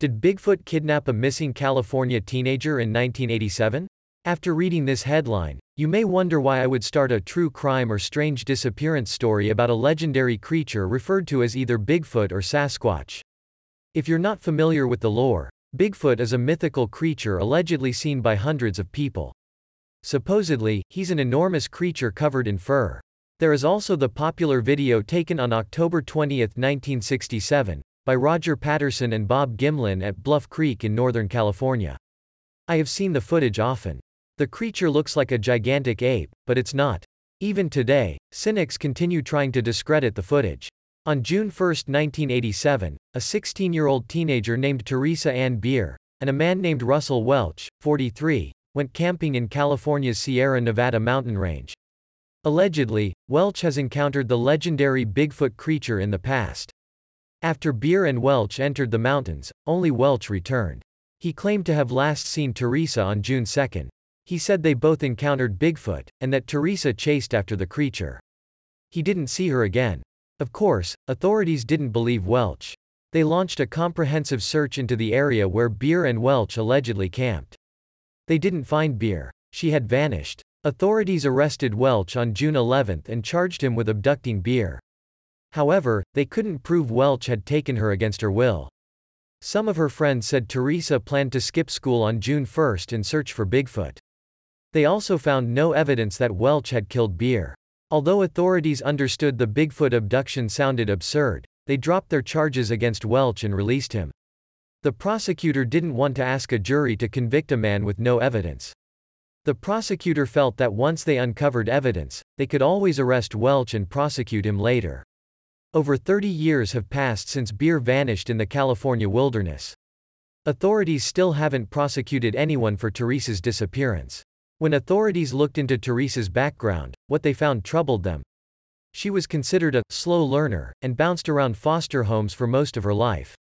Did Bigfoot kidnap a missing California teenager in 1987? After reading this headline, you may wonder why I would start a true crime or strange disappearance story about a legendary creature referred to as either Bigfoot or Sasquatch. If you're not familiar with the lore, Bigfoot is a mythical creature allegedly seen by hundreds of people. Supposedly, he's an enormous creature covered in fur. There is also the popular video taken on October 20, 1967, by Roger Patterson and Bob Gimlin at Bluff Creek in Northern California. I have seen the footage often. The creature looks like a gigantic ape, but it's not. Even today, cynics continue trying to discredit the footage. On June 1, 1987, a 16 year old teenager named Teresa Ann Bier, and a man named Russell Welch, 43, went camping in California's Sierra Nevada mountain range. Allegedly, Welch has encountered the legendary Bigfoot creature in the past. After Bier and Welch entered the mountains, only Welch returned. He claimed to have last seen Teresa on June 2. He said they both encountered Bigfoot, and that Teresa chased after the creature. He didn't see her again. Of course, authorities didn't believe Welch. They launched a comprehensive search into the area where Bier and Welch allegedly camped. They didn't find Bier. She had vanished. Authorities arrested Welch on June 11 and charged him with abducting Bier. However, they couldn't prove Welch had taken her against her will. Some of her friends said Teresa planned to skip school on June 1 and search for Bigfoot. They also found no evidence that Welch had killed Bier. Although authorities understood the Bigfoot abduction sounded absurd, they dropped their charges against Welch and released him. The prosecutor didn't want to ask a jury to convict a man with no evidence. The prosecutor felt that once they uncovered evidence, they could always arrest Welch and prosecute him later. Over 30 years have passed since Bier vanished in the California wilderness. Authorities still haven't prosecuted anyone for Teresa's disappearance. When authorities looked into Teresa's background, what they found troubled them. She was considered a slow learner and bounced around foster homes for most of her life.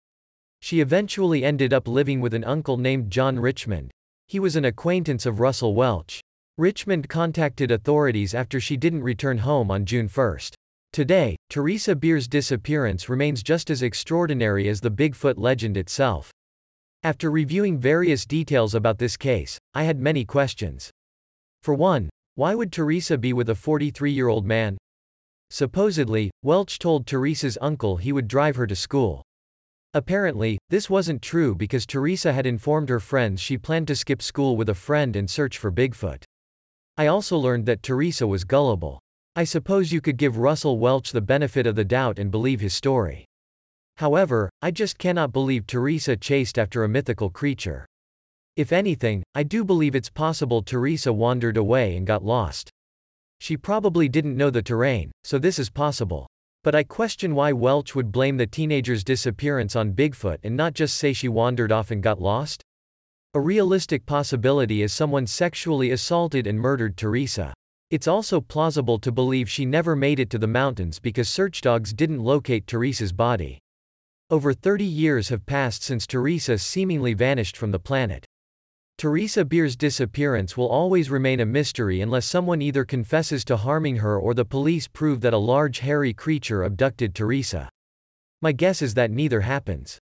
She eventually ended up living with an uncle named John Richmond. He was an acquaintance of Russell Welch. Richmond contacted authorities after she didn't return home on June 1. Today, Teresa Bier's disappearance remains just as extraordinary as the Bigfoot legend itself. After reviewing various details about this case, I had many questions. For one, why would Teresa be with a 43 year old man? Supposedly, Welch told Teresa's uncle he would drive her to school. Apparently, this wasn't true because Teresa had informed her friends she planned to skip school with a friend and search for Bigfoot. I also learned that Teresa was gullible. I suppose you could give Russell Welch the benefit of the doubt and believe his story. However, I just cannot believe Teresa chased after a mythical creature. If anything, I do believe it's possible Teresa wandered away and got lost. She probably didn't know the terrain, so this is possible. But I question why Welch would blame the teenager's disappearance on Bigfoot and not just say she wandered off and got lost? A realistic possibility is someone sexually assaulted and murdered Teresa. It's also plausible to believe she never made it to the mountains because search dogs didn't locate Teresa's body. Over 30 years have passed since Teresa seemingly vanished from the planet. Teresa Bier's disappearance will always remain a mystery unless someone either confesses to harming her or the police prove that a large hairy creature abducted Teresa. My guess is that neither happens.